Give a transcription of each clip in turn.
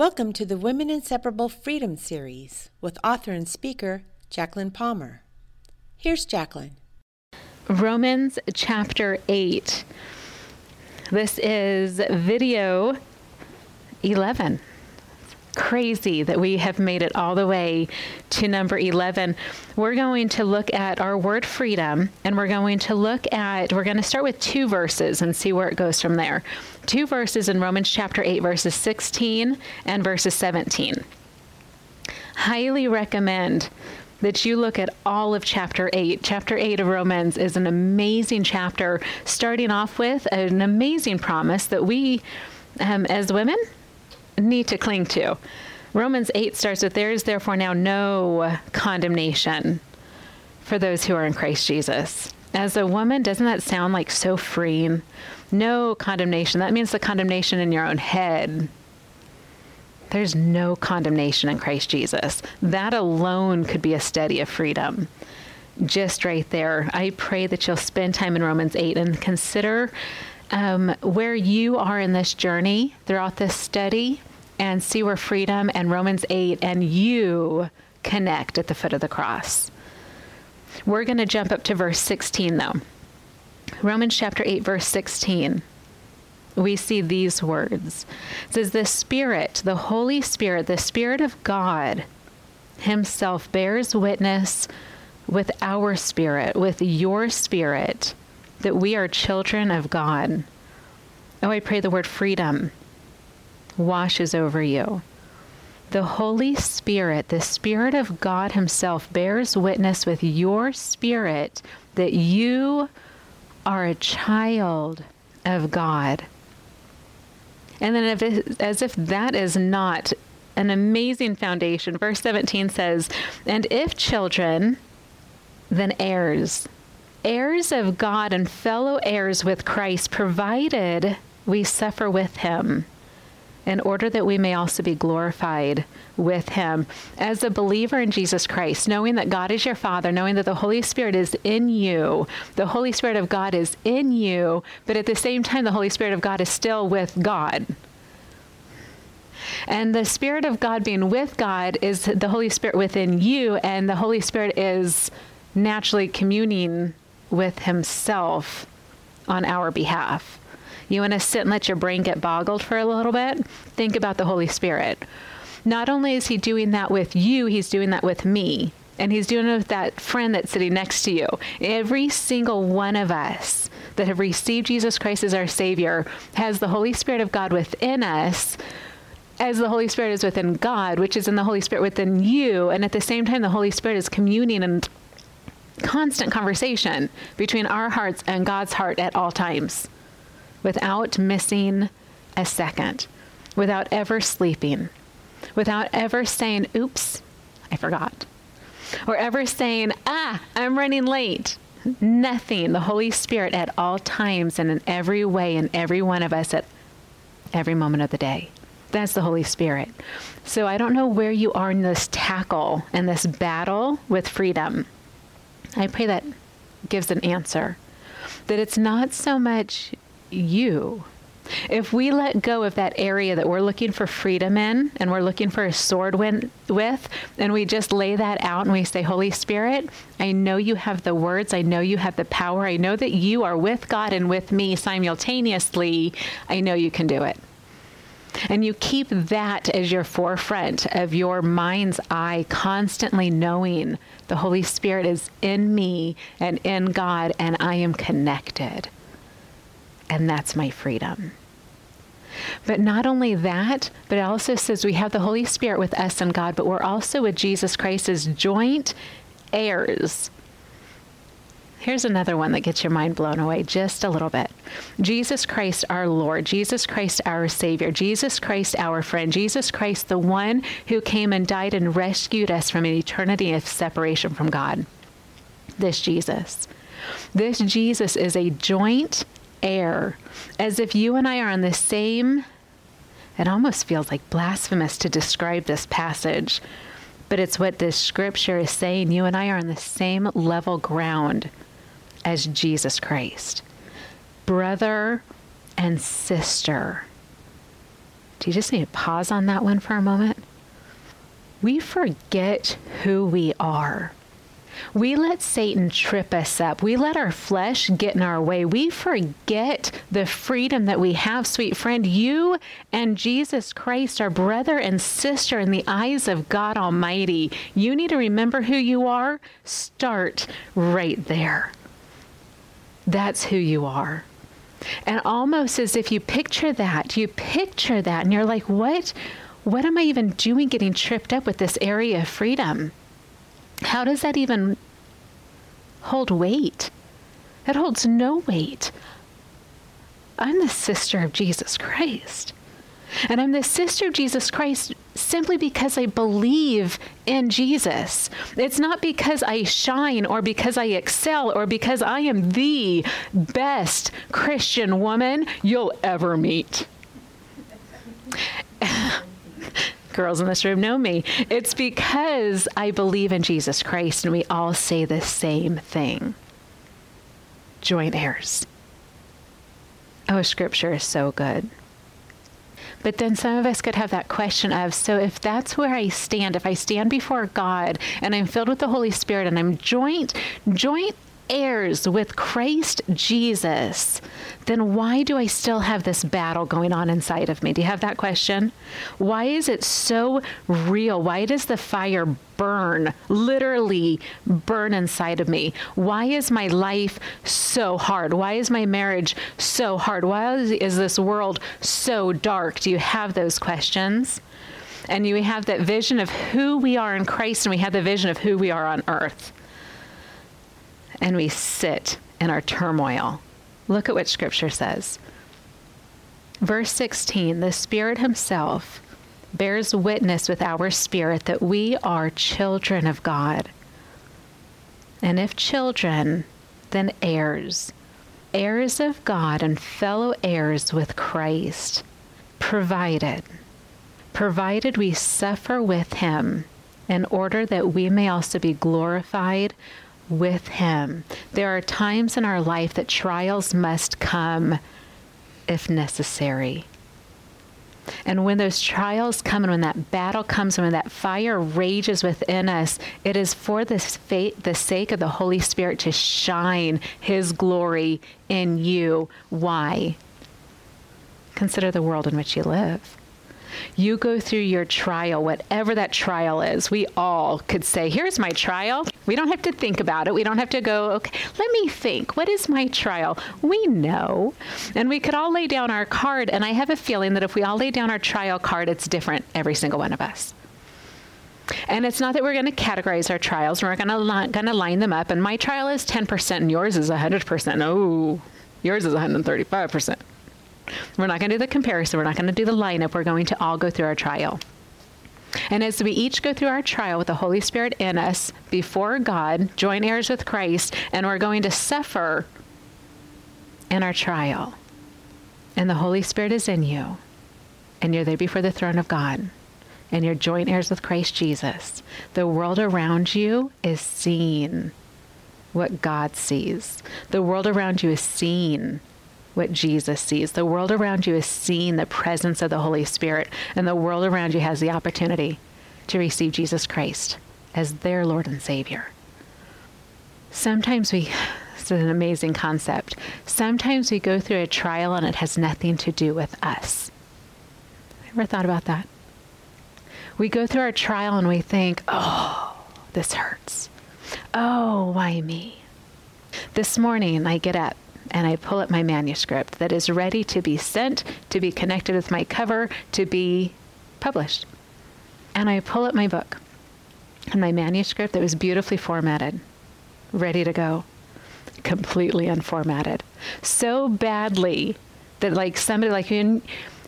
Welcome to the Women Inseparable Freedom Series with author and speaker Jacqueline Palmer. Here's Jacqueline. Romans chapter 8. This is video 11 crazy that we have made it all the way to number 11. We're going to look at our word freedom and we're going to look at, we're going to start with two verses and see where it goes from there. Two verses in Romans chapter 8, verses 16 and verses 17. Highly recommend that you look at all of chapter 8. Chapter 8 of Romans is an amazing chapter, starting off with an amazing promise that we, um, as women, need to cling to. Romans 8 starts with There is therefore now no condemnation for those who are in Christ Jesus. As a woman, doesn't that sound like so freeing? No condemnation. That means the condemnation in your own head. There's no condemnation in Christ Jesus. That alone could be a study of freedom. Just right there. I pray that you'll spend time in Romans 8 and consider um, where you are in this journey throughout this study and see where freedom and Romans 8 and you connect at the foot of the cross. We're going to jump up to verse 16 though. Romans chapter 8, verse 16. We see these words. It says, The Spirit, the Holy Spirit, the Spirit of God Himself bears witness with our spirit, with your spirit, that we are children of God. Oh, I pray the word freedom washes over you. The Holy Spirit, the Spirit of God Himself, bears witness with your spirit that you are a child of God. And then, if it, as if that is not an amazing foundation, verse 17 says, And if children, then heirs, heirs of God and fellow heirs with Christ, provided we suffer with Him in order that we may also be glorified with him. As a believer in Jesus Christ, knowing that God is your Father, knowing that the Holy Spirit is in you, the Holy Spirit of God is in you, but at the same time, the Holy Spirit of God is still with God. And the Spirit of God being with God is the Holy Spirit within you, and the Holy Spirit is naturally communing with Himself on our behalf. You want to sit and let your brain get boggled for a little bit? Think about the Holy Spirit. Not only is He doing that with you, He's doing that with me. And He's doing it with that friend that's sitting next to you. Every single one of us that have received Jesus Christ as our Savior has the Holy Spirit of God within us as the Holy Spirit is within God, which is in the Holy Spirit within you. And at the same time, the Holy Spirit is communing and constant conversation between our hearts and God's heart at all times without missing a second, without ever sleeping, without ever saying, oops, I forgot, or ever saying, ah, I'm running late. Nothing. The Holy Spirit at all times and in every way in every one of us at every moment of the day. That's the Holy Spirit. So I don't know where you are in this tackle and this battle with freedom. I pray that gives an answer. That it's not so much you. If we let go of that area that we're looking for freedom in and we're looking for a sword win- with, and we just lay that out and we say, Holy Spirit, I know you have the words. I know you have the power. I know that you are with God and with me simultaneously. I know you can do it. And you keep that as your forefront of your mind's eye, constantly knowing the Holy Spirit is in me and in God, and I am connected and that's my freedom. But not only that, but it also says we have the Holy Spirit with us and God, but we're also with Jesus Christ as joint heirs. Here's another one that gets your mind blown away just a little bit. Jesus Christ, our Lord, Jesus Christ, our Savior, Jesus Christ, our friend, Jesus Christ, the one who came and died and rescued us from an eternity of separation from God. This Jesus. This Jesus is a joint heir, as if you and I are on the same. It almost feels like blasphemous to describe this passage, but it's what this scripture is saying. You and I are on the same level ground as Jesus Christ. Brother and sister. Do you just need to pause on that one for a moment? We forget who we are. We let Satan trip us up. We let our flesh get in our way. We forget the freedom that we have, sweet friend. You and Jesus Christ are brother and sister in the eyes of God Almighty. You need to remember who you are. Start right there. That's who you are. And almost as if you picture that, you picture that, and you're like, what? What am I even doing getting tripped up with this area of freedom? How does that even hold weight? It holds no weight. I'm the sister of Jesus Christ. And I'm the sister of Jesus Christ simply because I believe in Jesus. It's not because I shine or because I excel or because I am the best Christian woman you'll ever meet. Girls in this room know me. It's because I believe in Jesus Christ and we all say the same thing joint heirs. Oh, scripture is so good. But then some of us could have that question of so if that's where I stand, if I stand before God and I'm filled with the Holy Spirit and I'm joint joint heirs with Christ Jesus, then why do I still have this battle going on inside of me? Do you have that question? Why is it so real? Why does the fire burn, literally burn inside of me? Why is my life so hard? Why is my marriage so hard? Why is this world so dark? Do you have those questions? And you have that vision of who we are in Christ, and we have the vision of who we are on earth and we sit in our turmoil. Look at what Scripture says. Verse 16 The Spirit Himself bears witness with our spirit that we are children of God. And if children, then heirs, heirs of God and fellow heirs with Christ, provided, provided we suffer with Him in order that we may also be glorified with Him. There are times in our life that trials must come if necessary. And when those trials come and when that battle comes and when that fire rages within us, it is for the, fate, the sake of the Holy Spirit to shine His glory in you. Why? Consider the world in which you live. You go through your trial, whatever that trial is. We all could say, Here's my trial. We don't have to think about it. We don't have to go, Okay, let me think. What is my trial? We know. And we could all lay down our card. And I have a feeling that if we all lay down our trial card, it's different, every single one of us. And it's not that we're going to categorize our trials. We're going to li- going to line them up. And my trial is 10% and yours is 100%. Oh, yours is 135%. We're not going to do the comparison. We're not going to do the lineup. We're going to all go through our trial. And as we each go through our trial with the Holy Spirit in us before God, join heirs with Christ, and we're going to suffer in our trial. And the Holy Spirit is in you, and you're there before the throne of God, and you're joint heirs with Christ Jesus. The world around you is seeing what God sees. The world around you is seeing what Jesus sees. The world around you is seeing the presence of the Holy Spirit, and the world around you has the opportunity to receive Jesus Christ as their Lord and Savior. Sometimes we, it's an amazing concept. Sometimes we go through a trial and it has nothing to do with us. Ever thought about that? We go through our trial and we think, oh, this hurts. Oh, why me? This morning I get up and I pull up my manuscript that is ready to be sent, to be connected with my cover, to be published. And I pull up my book and my manuscript that was beautifully formatted, ready to go, completely unformatted. So badly that, like, somebody, like, you,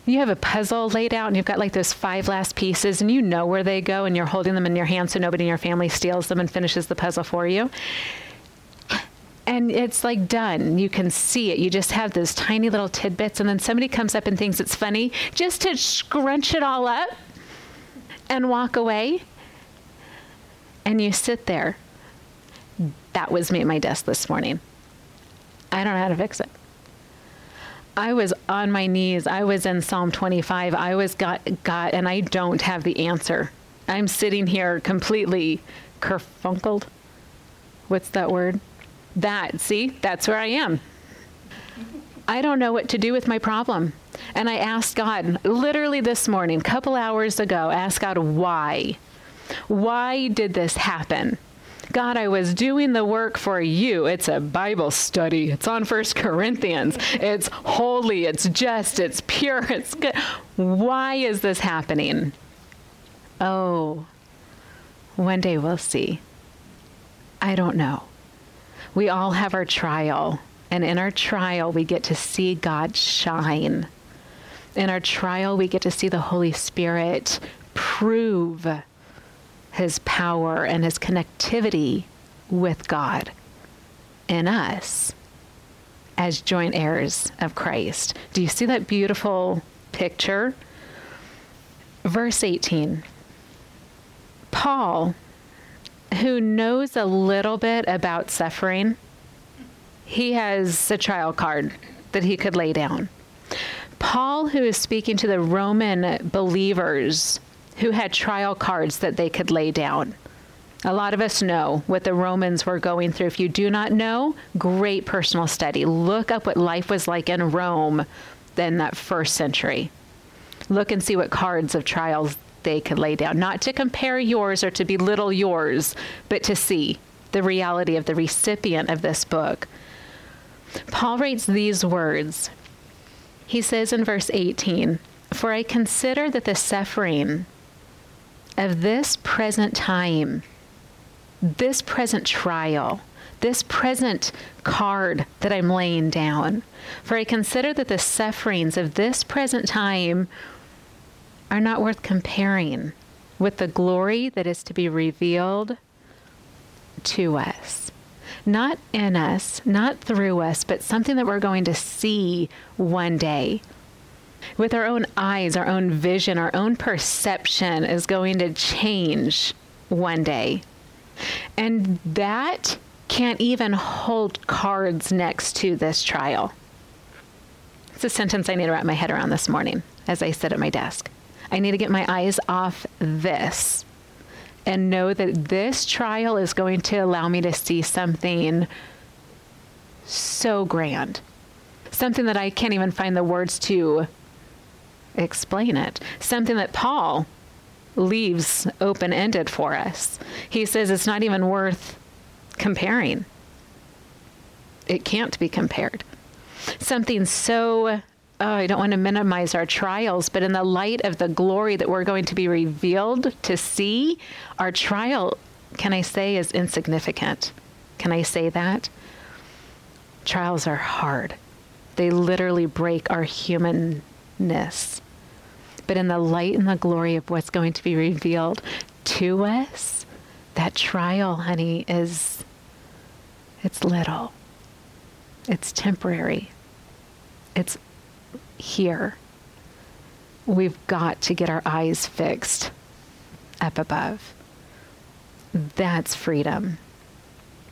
you have a puzzle laid out and you've got like those five last pieces and you know where they go and you're holding them in your hand so nobody in your family steals them and finishes the puzzle for you and it's like done. You can see it. You just have those tiny little tidbits, and then somebody comes up and thinks it's funny just to scrunch it all up and walk away. And you sit there. That was me at my desk this morning. I don't know how to fix it. I was on my knees. I was in Psalm 25. I was got God, and I don't have the answer. I'm sitting here completely kerfunkled. What's that word? That, see, that's where I am. I don't know what to do with my problem. And I asked God, literally this morning, a couple hours ago, asked God why. Why did this happen? God, I was doing the work for you. It's a Bible study. It's on First Corinthians. It's holy, it's just, it's pure, it's good. Why is this happening? Oh, one day we'll see. I don't know. We all have our trial, and in our trial, we get to see God shine. In our trial, we get to see the Holy Spirit prove his power and his connectivity with God in us as joint heirs of Christ. Do you see that beautiful picture? Verse 18 Paul, who knows a little bit about suffering, he has a trial card that he could lay down. Paul, who is speaking to the Roman believers who had trial cards that they could lay down. A lot of us know what the Romans were going through. If you do not know, great personal study. Look up what life was like in Rome in that first century. Look and see what cards of trials they could lay down. Not to compare yours or to belittle yours, but to see the reality of the recipient of this book. Paul writes these words. He says in verse 18, For I consider that the suffering of this present time, this present trial, this present card that I'm laying down. For I consider that the sufferings of this present time are not worth comparing with the glory that is to be revealed to us. Not in us, not through us, but something that we're going to see one day with our own eyes, our own vision, our own perception is going to change one day. And that can't even hold cards next to this trial. It's a sentence I need to wrap my head around this morning as I sit at my desk. I need to get my eyes off this and know that this trial is going to allow me to see something so grand, something that I can't even find the words to explain it. Something that Paul leaves open ended for us. He says it's not even worth comparing, it can't be compared. Something so Oh, I don't want to minimize our trials, but in the light of the glory that we're going to be revealed to see, our trial, can I say, is insignificant. Can I say that? Trials are hard. They literally break our humanness but in the light and the glory of what's going to be revealed to us, that trial, honey, is it's little. It's temporary. It's here. We've got to get our eyes fixed up above. That's freedom.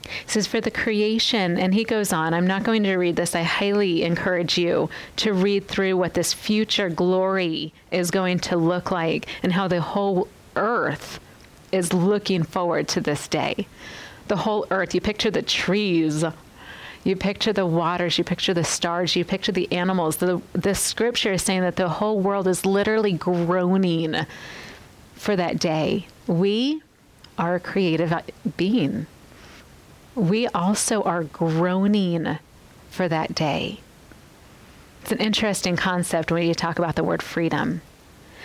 He says, For the creation, and he goes on, I'm not going to read this. I highly encourage you to read through what this future glory is going to look like and how the whole earth is looking forward to this day. The whole earth, you picture the trees, you picture the waters, you picture the stars, you picture the animals. The, the scripture is saying that the whole world is literally groaning for that day. We are a creative being we also are groaning for that day. It's an interesting concept when you talk about the word freedom.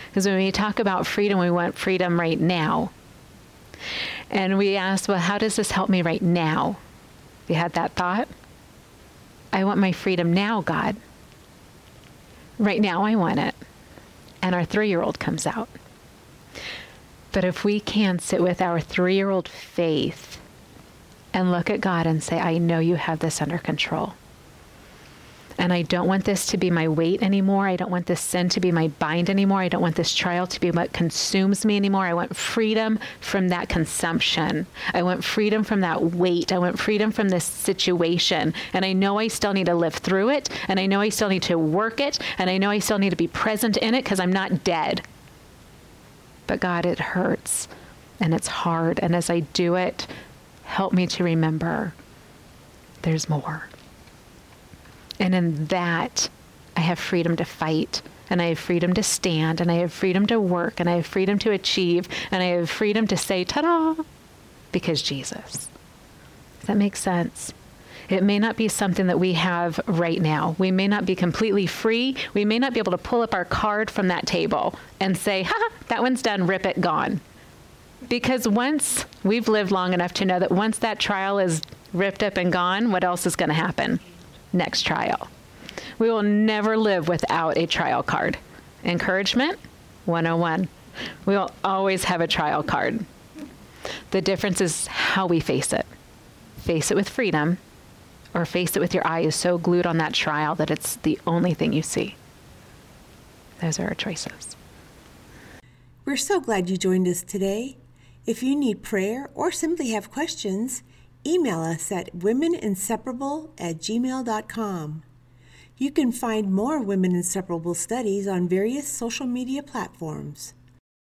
Because when we talk about freedom, we want freedom right now. And we ask, well, how does this help me right now? You had that thought? I want my freedom now, God. Right now, I want it. And our three year old comes out. But if we can sit with our three year old faith and look at God and say, I know you have this under control. And I don't want this to be my weight anymore. I don't want this sin to be my bind anymore. I don't want this trial to be what consumes me anymore. I want freedom from that consumption. I want freedom from that weight. I want freedom from this situation. And I know I still need to live through it. And I know I still need to work it. And I know I still need to be present in it because I'm not dead. But God, it hurts and it's hard. And as I do it, help me to remember there's more. And in that, I have freedom to fight, and I have freedom to stand, and I have freedom to work, and I have freedom to achieve, and I have freedom to say, ta da, because Jesus. Does that make sense? It may not be something that we have right now. We may not be completely free. We may not be able to pull up our card from that table and say, ha, that one's done, rip it, gone. Because once we've lived long enough to know that once that trial is ripped up and gone, what else is going to happen? Next trial. We will never live without a trial card. Encouragement 101. We will always have a trial card. The difference is how we face it. Face it with freedom, or face it with your eyes so glued on that trial that it's the only thing you see. Those are our choices. We're so glad you joined us today. If you need prayer or simply have questions, email us at womeninseparable at gmail.com. You can find more Women Inseparable studies on various social media platforms.